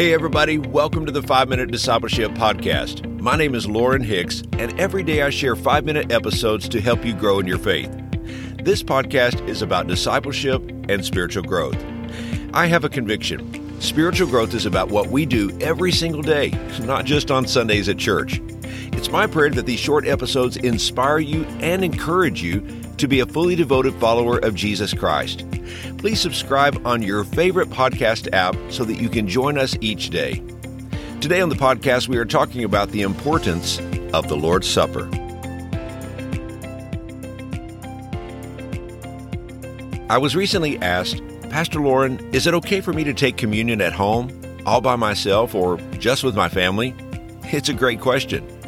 Hey, everybody, welcome to the 5 Minute Discipleship Podcast. My name is Lauren Hicks, and every day I share 5 minute episodes to help you grow in your faith. This podcast is about discipleship and spiritual growth. I have a conviction spiritual growth is about what we do every single day, not just on Sundays at church. It's my prayer that these short episodes inspire you and encourage you to be a fully devoted follower of Jesus Christ. Please subscribe on your favorite podcast app so that you can join us each day. Today on the podcast, we are talking about the importance of the Lord's Supper. I was recently asked, Pastor Lauren, is it okay for me to take communion at home, all by myself, or just with my family? It's a great question.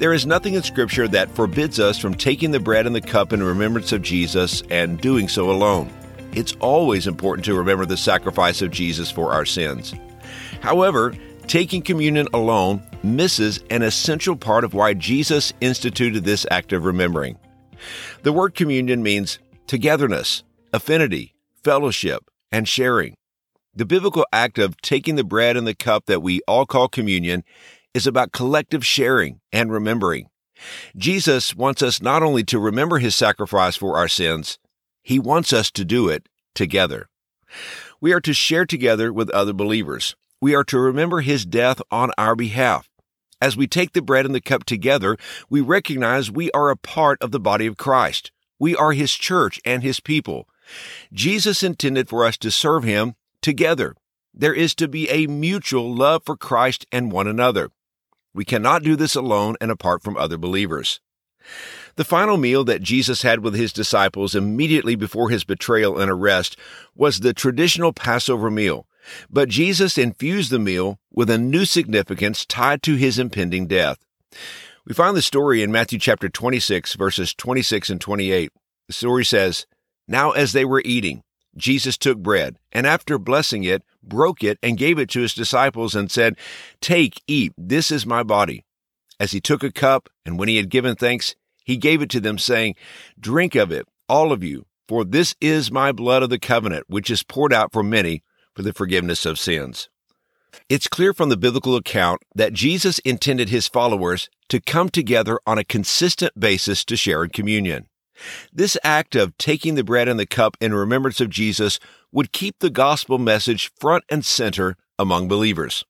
There is nothing in Scripture that forbids us from taking the bread and the cup in remembrance of Jesus and doing so alone. It's always important to remember the sacrifice of Jesus for our sins. However, taking communion alone misses an essential part of why Jesus instituted this act of remembering. The word communion means togetherness, affinity, fellowship, and sharing. The biblical act of taking the bread and the cup that we all call communion is about collective sharing and remembering. Jesus wants us not only to remember his sacrifice for our sins, he wants us to do it together. We are to share together with other believers. We are to remember his death on our behalf. As we take the bread and the cup together, we recognize we are a part of the body of Christ. We are his church and his people. Jesus intended for us to serve him together. There is to be a mutual love for Christ and one another. We cannot do this alone and apart from other believers. The final meal that Jesus had with his disciples immediately before his betrayal and arrest was the traditional Passover meal, but Jesus infused the meal with a new significance tied to his impending death. We find the story in Matthew chapter 26, verses 26 and 28. The story says, Now as they were eating, Jesus took bread, and after blessing it, broke it, and gave it to his disciples, and said, Take, eat, this is my body. As he took a cup, and when he had given thanks, he gave it to them, saying, Drink of it, all of you, for this is my blood of the covenant, which is poured out for many for the forgiveness of sins. It's clear from the biblical account that Jesus intended his followers to come together on a consistent basis to share in communion. This act of taking the bread and the cup in remembrance of Jesus would keep the gospel message front and center among believers.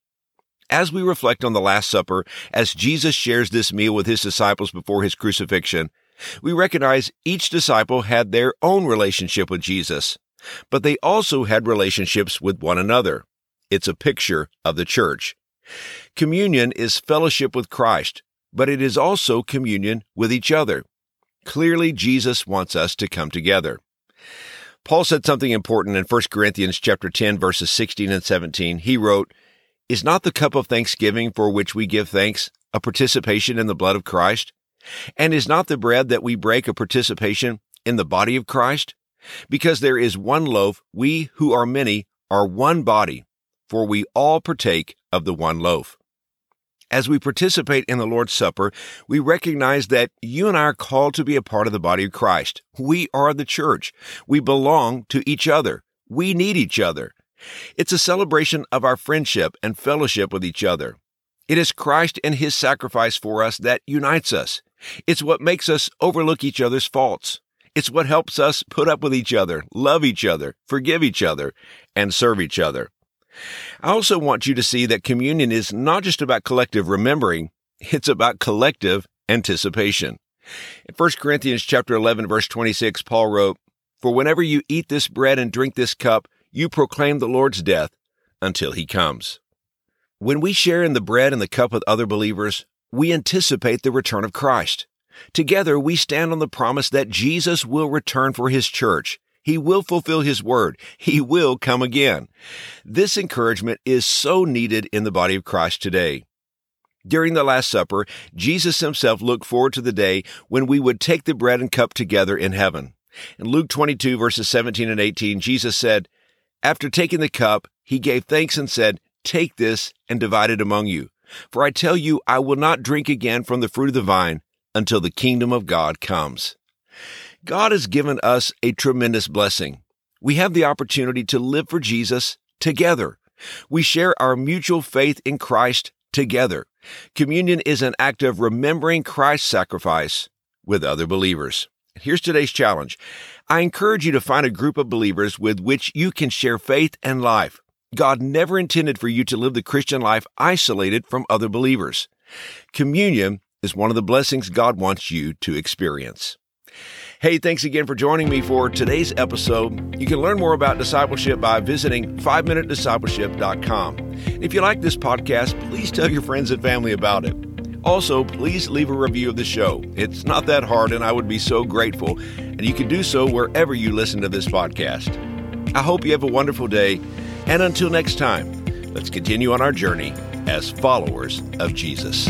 As we reflect on the Last Supper, as Jesus shares this meal with his disciples before his crucifixion, we recognize each disciple had their own relationship with Jesus, but they also had relationships with one another. It's a picture of the church. Communion is fellowship with Christ, but it is also communion with each other. Clearly, Jesus wants us to come together. Paul said something important in 1 Corinthians chapter 10 verses 16 and 17. He wrote, "Is not the cup of thanksgiving for which we give thanks a participation in the blood of Christ? And is not the bread that we break a participation in the body of Christ? Because there is one loaf, we who are many are one body, for we all partake of the one loaf." As we participate in the Lord's Supper, we recognize that you and I are called to be a part of the body of Christ. We are the church. We belong to each other. We need each other. It's a celebration of our friendship and fellowship with each other. It is Christ and His sacrifice for us that unites us. It's what makes us overlook each other's faults. It's what helps us put up with each other, love each other, forgive each other, and serve each other. I also want you to see that communion is not just about collective remembering, it's about collective anticipation. In 1 Corinthians chapter 11 verse 26, Paul wrote, "For whenever you eat this bread and drink this cup, you proclaim the Lord's death until he comes." When we share in the bread and the cup with other believers, we anticipate the return of Christ. Together, we stand on the promise that Jesus will return for his church he will fulfill His word. He will come again. This encouragement is so needed in the body of Christ today. During the Last Supper, Jesus himself looked forward to the day when we would take the bread and cup together in heaven. In Luke 22 verses 17 and 18, Jesus said, After taking the cup, he gave thanks and said, Take this and divide it among you. For I tell you, I will not drink again from the fruit of the vine until the kingdom of God comes. God has given us a tremendous blessing. We have the opportunity to live for Jesus together. We share our mutual faith in Christ together. Communion is an act of remembering Christ's sacrifice with other believers. Here's today's challenge. I encourage you to find a group of believers with which you can share faith and life. God never intended for you to live the Christian life isolated from other believers. Communion is one of the blessings God wants you to experience. Hey, thanks again for joining me for today's episode. You can learn more about discipleship by visiting 5minutediscipleship.com. If you like this podcast, please tell your friends and family about it. Also, please leave a review of the show. It's not that hard, and I would be so grateful. And you can do so wherever you listen to this podcast. I hope you have a wonderful day. And until next time, let's continue on our journey as followers of Jesus.